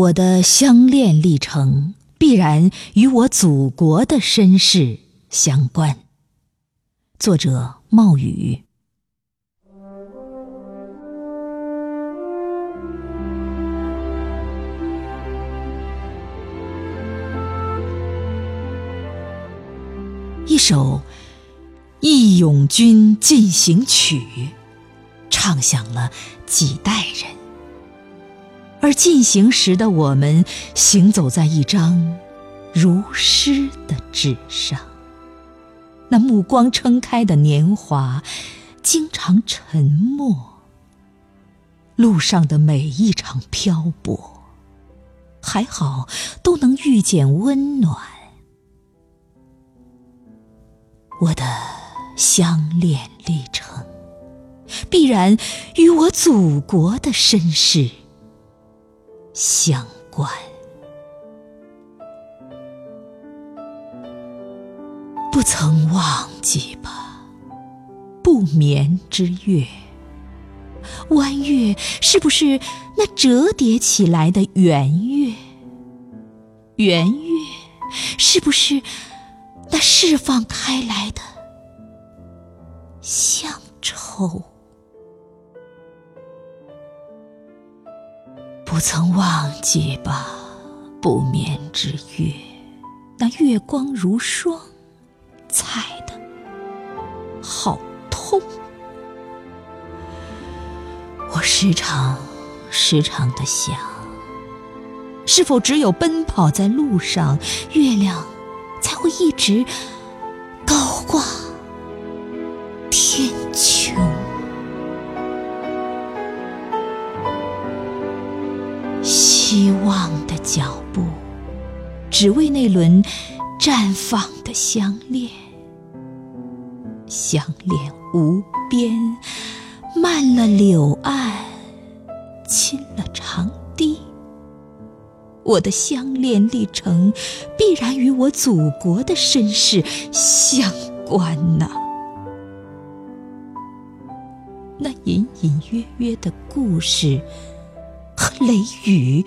我的相恋历程必然与我祖国的身世相关。作者：冒雨。一首《义勇军进行曲》，唱响了几代人。而进行时的我们，行走在一张如诗的纸上。那目光撑开的年华，经常沉默。路上的每一场漂泊，还好都能遇见温暖。我的相恋历程，必然与我祖国的身世。相关，不曾忘记吧？不眠之月，弯月是不是那折叠起来的圆月？圆月是不是那释放开来的乡愁？不曾忘记吧，不眠之月，那月光如霜，踩的好痛。我时常时常的想，是否只有奔跑在路上，月亮才会一直高挂天希望的脚步，只为那轮绽放的相恋。相恋无边，漫了柳岸，亲了长堤。我的相恋历程，必然与我祖国的身世相关呐。那隐隐约约的故事。和雷雨，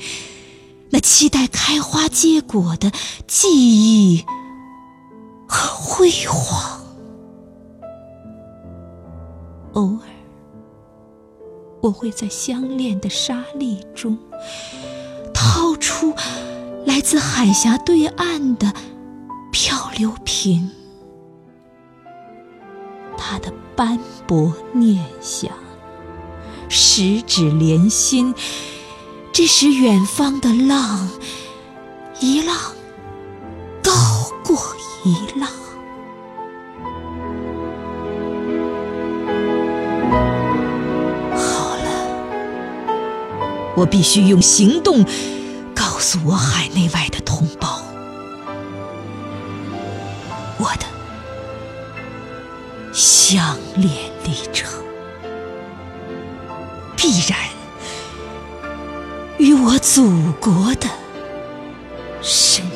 那期待开花结果的记忆和辉煌，偶尔，我会在相恋的沙砾中掏出来自海峡对岸的漂流瓶，它的斑驳念想，十指连心。这时，远方的浪，一浪高过一浪。好了，我必须用行动告诉我海内外的同胞，我的相恋历程必然。与我祖国的身。